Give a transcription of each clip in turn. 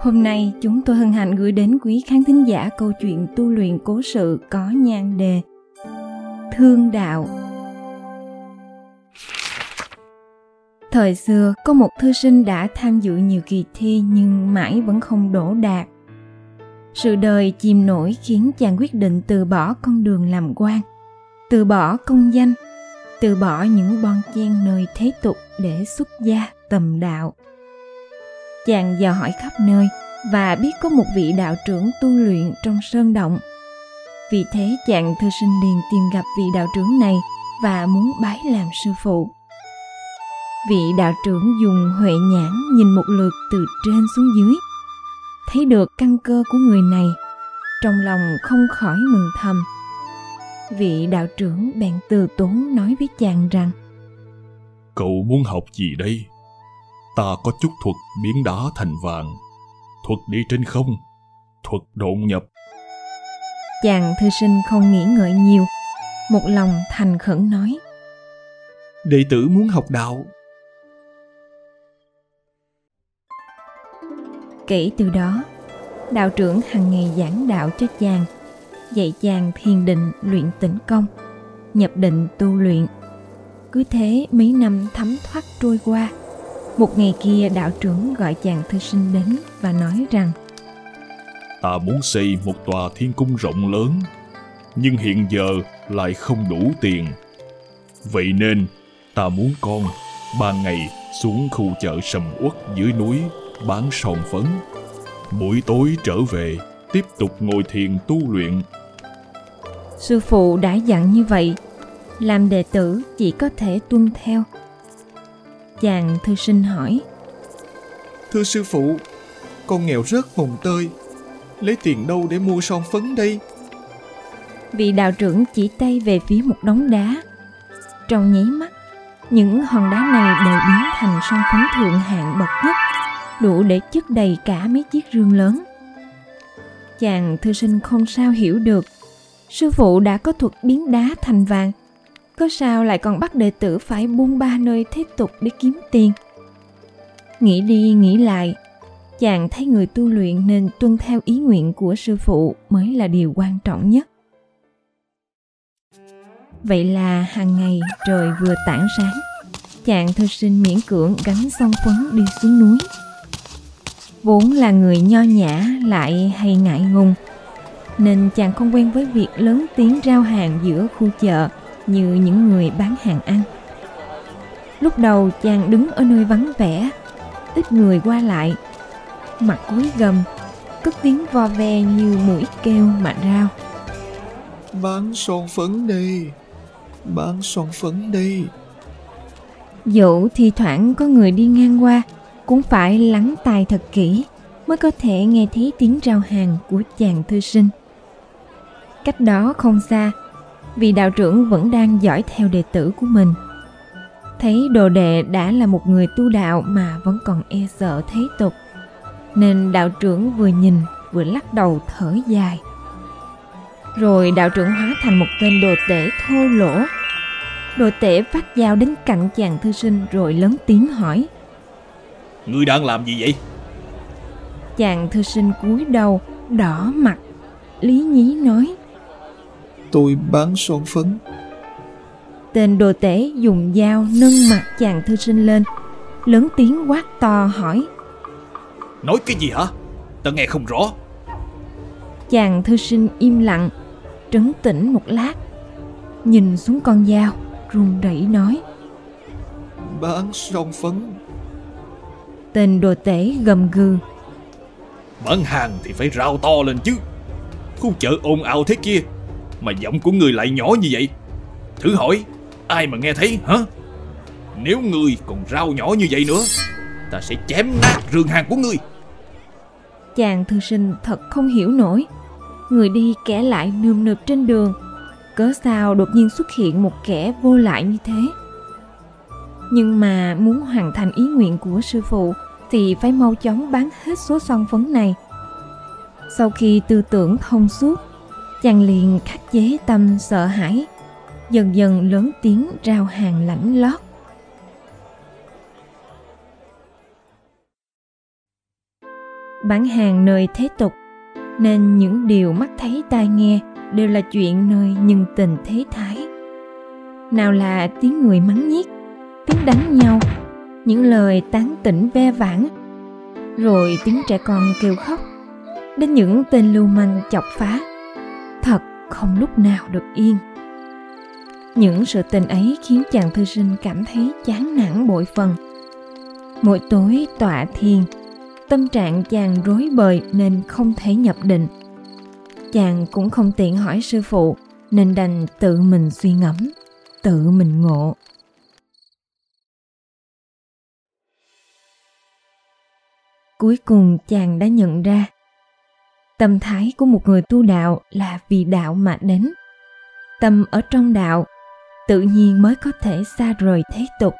Hôm nay chúng tôi hân hạnh gửi đến quý khán thính giả câu chuyện tu luyện cố sự có nhan đề Thương đạo Thời xưa có một thư sinh đã tham dự nhiều kỳ thi nhưng mãi vẫn không đổ đạt. Sự đời chìm nổi khiến chàng quyết định từ bỏ con đường làm quan, từ bỏ công danh, từ bỏ những bon chen nơi thế tục để xuất gia tầm đạo chàng dò hỏi khắp nơi và biết có một vị đạo trưởng tu luyện trong sơn động. Vì thế chàng thư sinh liền tìm gặp vị đạo trưởng này và muốn bái làm sư phụ. Vị đạo trưởng dùng huệ nhãn nhìn một lượt từ trên xuống dưới, thấy được căn cơ của người này, trong lòng không khỏi mừng thầm. Vị đạo trưởng bèn từ tốn nói với chàng rằng, cậu muốn học gì đây? Ta có chút thuật biến đá thành vàng, thuật đi trên không, thuật độn nhập. Chàng thư sinh không nghĩ ngợi nhiều, một lòng thành khẩn nói. Đệ tử muốn học đạo. Kể từ đó, đạo trưởng hàng ngày giảng đạo cho chàng, dạy chàng thiền định luyện tĩnh công, nhập định tu luyện. Cứ thế mấy năm thấm thoát trôi qua, một ngày kia đạo trưởng gọi chàng thư sinh đến và nói rằng Ta muốn xây một tòa thiên cung rộng lớn, nhưng hiện giờ lại không đủ tiền. Vậy nên ta muốn con ban ngày xuống khu chợ sầm uất dưới núi bán son phấn. Buổi tối trở về tiếp tục ngồi thiền tu luyện. Sư phụ đã dặn như vậy, làm đệ tử chỉ có thể tuân theo Chàng thư sinh hỏi Thưa sư phụ, con nghèo rất mồng tơi, lấy tiền đâu để mua son phấn đây? Vị đạo trưởng chỉ tay về phía một đống đá. Trong nháy mắt, những hòn đá này đều biến thành son phấn thượng hạng bậc nhất, đủ để chất đầy cả mấy chiếc rương lớn. Chàng thư sinh không sao hiểu được, sư phụ đã có thuật biến đá thành vàng, có sao lại còn bắt đệ tử phải buông ba nơi thế tục để kiếm tiền? Nghĩ đi, nghĩ lại, chàng thấy người tu luyện nên tuân theo ý nguyện của sư phụ mới là điều quan trọng nhất. Vậy là hàng ngày trời vừa tảng sáng, chàng thư sinh miễn cưỡng gắn xong phấn đi xuống núi. Vốn là người nho nhã lại hay ngại ngùng, nên chàng không quen với việc lớn tiếng rao hàng giữa khu chợ như những người bán hàng ăn. Lúc đầu chàng đứng ở nơi vắng vẻ ít người qua lại. Mặt cúi gầm cất tiếng vo ve như mũi kêu mà rao. Bán son phấn đây bán son phấn đây dẫu thi thoảng có người đi ngang qua cũng phải lắng tai thật kỹ mới có thể nghe thấy tiếng rao hàng của chàng thư sinh. Cách đó không xa vì đạo trưởng vẫn đang dõi theo đệ tử của mình. Thấy đồ đệ đã là một người tu đạo mà vẫn còn e sợ thế tục nên đạo trưởng vừa nhìn vừa lắc đầu thở dài. Rồi đạo trưởng hóa thành một tên đồ tể thô lỗ. Đồ tể vắt dao đến cạnh chàng thư sinh rồi lớn tiếng hỏi. Ngươi đang làm gì vậy? Chàng thư sinh cúi đầu đỏ mặt lý nhí nói tôi bán son phấn. Tên đồ tể dùng dao nâng mặt chàng thư sinh lên lớn tiếng quát to hỏi. Nói cái gì hả? Ta nghe không rõ. Chàng thư sinh im lặng trấn tĩnh một lát nhìn xuống con dao run rẩy nói. Bán son phấn. Tên đồ tể gầm gừ. Bán hàng thì phải rao to lên chứ. Khu chợ ồn ào thế kia mà giọng của người lại nhỏ như vậy? Thử hỏi, Ai mà nghe thấy, hả? Nếu người còn rau nhỏ như vậy nữa, Ta sẽ chém nát rương hàng của ngươi. Chàng thư sinh thật không hiểu nổi. Người đi kẻ lại nườm nượp trên đường, Cớ sao đột nhiên xuất hiện một kẻ vô lại như thế? Nhưng mà muốn hoàn thành ý nguyện của sư phụ Thì phải mau chóng bán hết số son phấn này. Sau khi tư tưởng thông suốt Chàng liền khắc chế tâm sợ hãi, Dần dần lớn tiếng rao hàng lãnh lót. Bán hàng nơi thế tục, nên những điều mắt thấy tai nghe đều là chuyện nơi nhân tình thế thái. Nào là tiếng người mắng nhiếc, tiếng đánh nhau, những lời tán tỉnh ve vãn, rồi tiếng trẻ con kêu khóc, đến những tên lưu manh chọc phá không lúc nào được yên. Những sự tình ấy khiến chàng thư sinh cảm thấy chán nản bội phần. Mỗi tối tọa thiền, tâm trạng chàng rối bời nên không thể nhập định. Chàng cũng không tiện hỏi sư phụ, nên đành tự mình suy ngẫm, tự mình ngộ. Cuối cùng chàng đã nhận ra tâm thái của một người tu đạo là vì đạo mà đến. Tâm ở trong đạo tự nhiên mới có thể xa rời thế tục.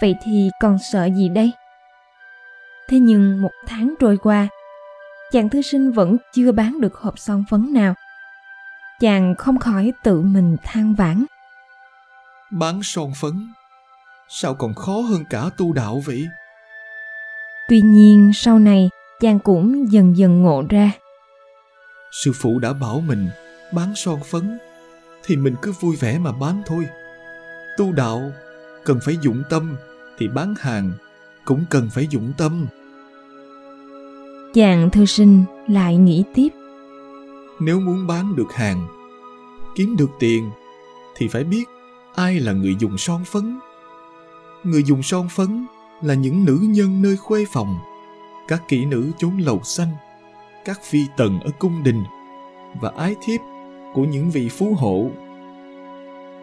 Vậy thì còn sợ gì đây? Thế nhưng một tháng trôi qua chàng thư sinh vẫn chưa bán được hộp son phấn nào. Chàng không khỏi tự mình than vãn. Bán son phấn? Sao còn khó hơn cả tu đạo vậy? Tuy nhiên sau này chàng cũng dần dần ngộ ra sư phụ đã bảo mình bán son phấn thì mình cứ vui vẻ mà bán thôi. Tu đạo cần phải dụng tâm thì bán hàng cũng cần phải dụng tâm. Chàng thư sinh lại nghĩ tiếp. Nếu muốn bán được hàng kiếm được tiền thì phải biết ai là người dùng son phấn. Người dùng son phấn là những nữ nhân nơi khuê phòng các kỹ nữ chốn lầu xanh các phi tần ở cung đình và ái thiếp của những vị phú hộ.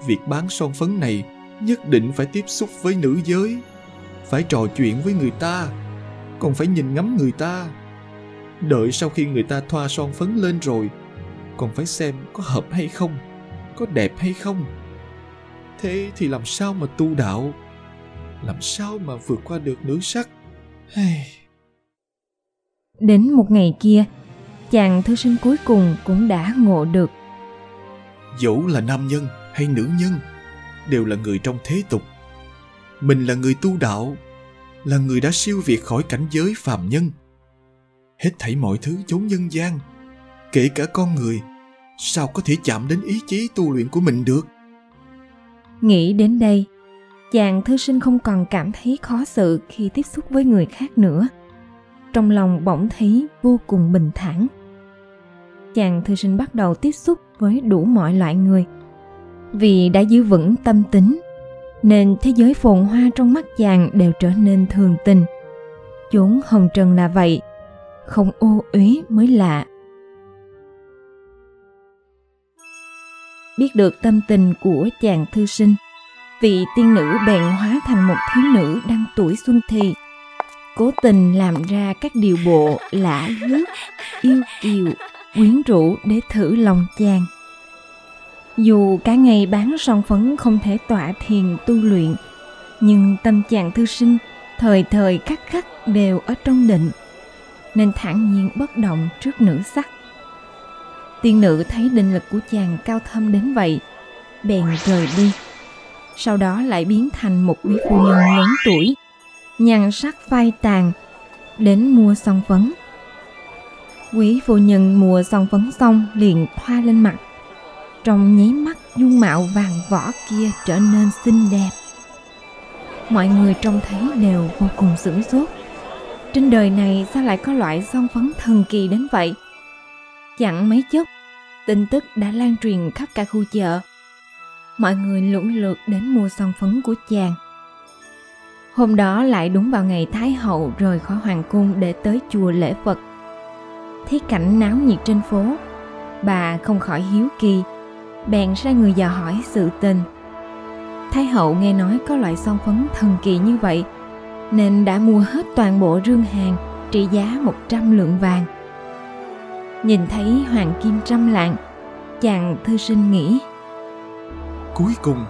Việc bán son phấn này nhất định phải tiếp xúc với nữ giới, phải trò chuyện với người ta, còn phải nhìn ngắm người ta. Đợi sau khi người ta thoa son phấn lên rồi, còn phải xem có hợp hay không, có đẹp hay không. Thế thì làm sao mà tu đạo? Làm sao mà vượt qua được nữ sắc? Hey đến một ngày kia chàng thư sinh cuối cùng cũng đã ngộ được. Dẫu là nam nhân hay nữ nhân đều là người trong thế tục. Mình là người tu đạo là người đã siêu việt khỏi cảnh giới phàm nhân. Hết thảy mọi thứ chốn nhân gian kể cả con người sao có thể chạm đến ý chí tu luyện của mình được? Nghĩ đến đây chàng thư sinh không còn cảm thấy khó xử khi tiếp xúc với người khác nữa trong lòng bỗng thấy vô cùng bình thản. Chàng thư sinh bắt đầu tiếp xúc với đủ mọi loại người. Vì đã giữ vững tâm tính, nên thế giới phồn hoa trong mắt chàng đều trở nên thường tình. Chốn hồng trần là vậy, không ô uế mới lạ. Biết được tâm tình của chàng thư sinh, vị tiên nữ bèn hóa thành một thiếu nữ đang tuổi xuân thì cố tình làm ra các điều bộ lạ lướt, yêu kiều, quyến rũ để thử lòng chàng. Dù cả ngày bán son phấn không thể tọa thiền tu luyện, nhưng tâm chàng thư sinh thời thời khắc khắc đều ở trong định, nên thản nhiên bất động trước nữ sắc. Tiên nữ thấy định lực của chàng cao thâm đến vậy, bèn rời đi, sau đó lại biến thành một quý phu nhân lớn tuổi nhan sắc phai tàn, đến mua son phấn. Quý phu nhân mua son phấn xong liền thoa lên mặt. Trong nháy mắt, dung mạo vàng võ kia trở nên xinh đẹp. Mọi người trông thấy đều vô cùng sửng sốt. Trên đời này sao lại có loại son phấn thần kỳ đến vậy? Chẳng mấy chốc, tin tức đã lan truyền khắp cả khu chợ. Mọi người lũ lượt đến mua son phấn của chàng hôm đó lại đúng vào ngày thái hậu rời khỏi hoàng cung để tới chùa lễ phật thấy cảnh náo nhiệt trên phố bà không khỏi hiếu kỳ bèn sai người dò hỏi sự tình thái hậu nghe nói có loại son phấn thần kỳ như vậy nên đã mua hết toàn bộ rương hàng trị giá 100 lượng vàng. Nhìn thấy hoàng kim trăm lạng, chàng thư sinh nghĩ Cuối cùng,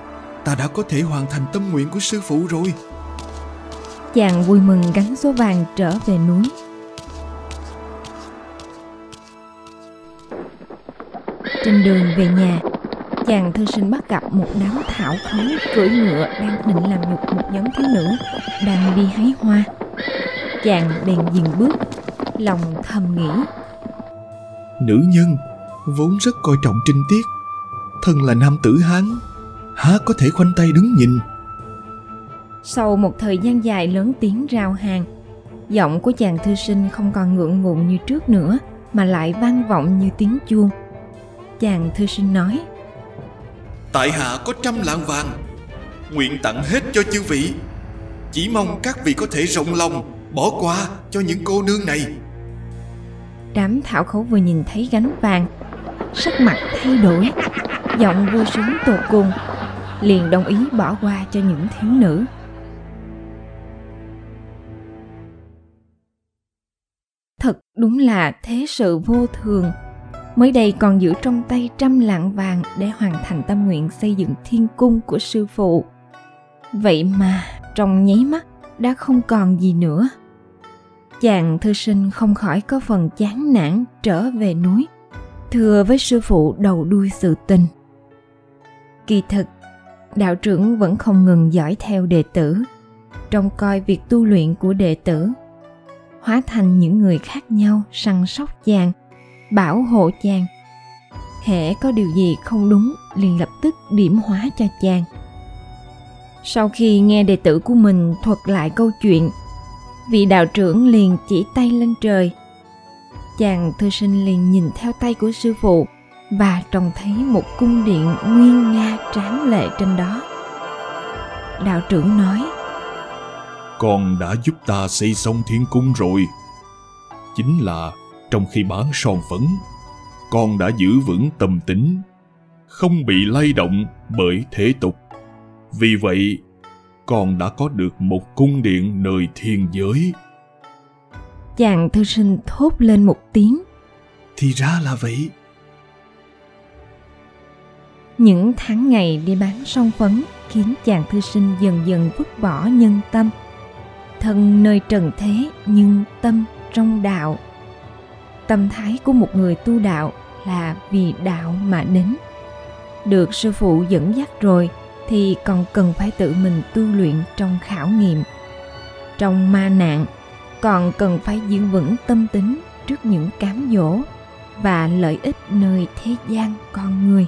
ta đã có thể hoàn thành tâm nguyện của sư phụ rồi. Chàng vui mừng gắn số vàng trở về núi. Trên đường về nhà, chàng thư sinh bắt gặp một đám thảo khấu cưỡi ngựa đang định làm nhục một nhóm thiếu nữ đang đi hái hoa. Chàng bèn dừng bước lòng thầm nghĩ. Nữ nhân vốn rất coi trọng trinh tiết thân là nam tử hán há có thể khoanh tay đứng nhìn? Sau một thời gian dài lớn tiếng rao hàng giọng của chàng thư sinh không còn ngượng ngùng như trước nữa mà lại vang vọng như tiếng chuông. Chàng thư sinh nói tại hạ có trăm lạng vàng nguyện tặng hết cho chư vị. Chỉ mong các vị có thể rộng lòng bỏ qua cho những cô nương này. Đám thảo khấu vừa nhìn thấy gánh vàng sắc mặt thay đổi giọng vui sướng tột cùng liền đồng ý bỏ qua cho những thiếu nữ đúng là thế sự vô thường. Mới đây còn giữ trong tay trăm lạng vàng để hoàn thành tâm nguyện xây dựng thiên cung của sư phụ. Vậy mà, trong nháy mắt, đã không còn gì nữa. Chàng thư sinh không khỏi có phần chán nản trở về núi, thưa với sư phụ đầu đuôi sự tình. Kỳ thực, đạo trưởng vẫn không ngừng dõi theo đệ tử, trông coi việc tu luyện của đệ tử hóa thành những người khác nhau, săn sóc chàng, bảo hộ chàng. Hễ có điều gì không đúng, liền lập tức điểm hóa cho chàng. Sau khi nghe đệ tử của mình thuật lại câu chuyện, vị đạo trưởng liền chỉ tay lên trời. Chàng thư sinh liền nhìn theo tay của sư phụ và trông thấy một cung điện nguyên nga tráng lệ trên đó. Đạo trưởng nói con đã giúp ta xây xong thiên cung rồi. Chính là trong khi bán son phấn con đã giữ vững tâm tính không bị lay động bởi thế tục. Vì vậy con đã có được một cung điện nơi thiên giới. Chàng thư sinh thốt lên một tiếng. Thì ra là vậy. Những tháng ngày đi bán son phấn khiến chàng thư sinh dần dần vứt bỏ nhân tâm thân nơi trần thế nhưng tâm trong đạo. Tâm thái của một người tu đạo là vì đạo mà đến. Được sư phụ dẫn dắt rồi thì còn cần phải tự mình tu luyện trong khảo nghiệm. Trong ma nạn, còn cần phải giữ vững tâm tính trước những cám dỗ và lợi ích nơi thế gian con người.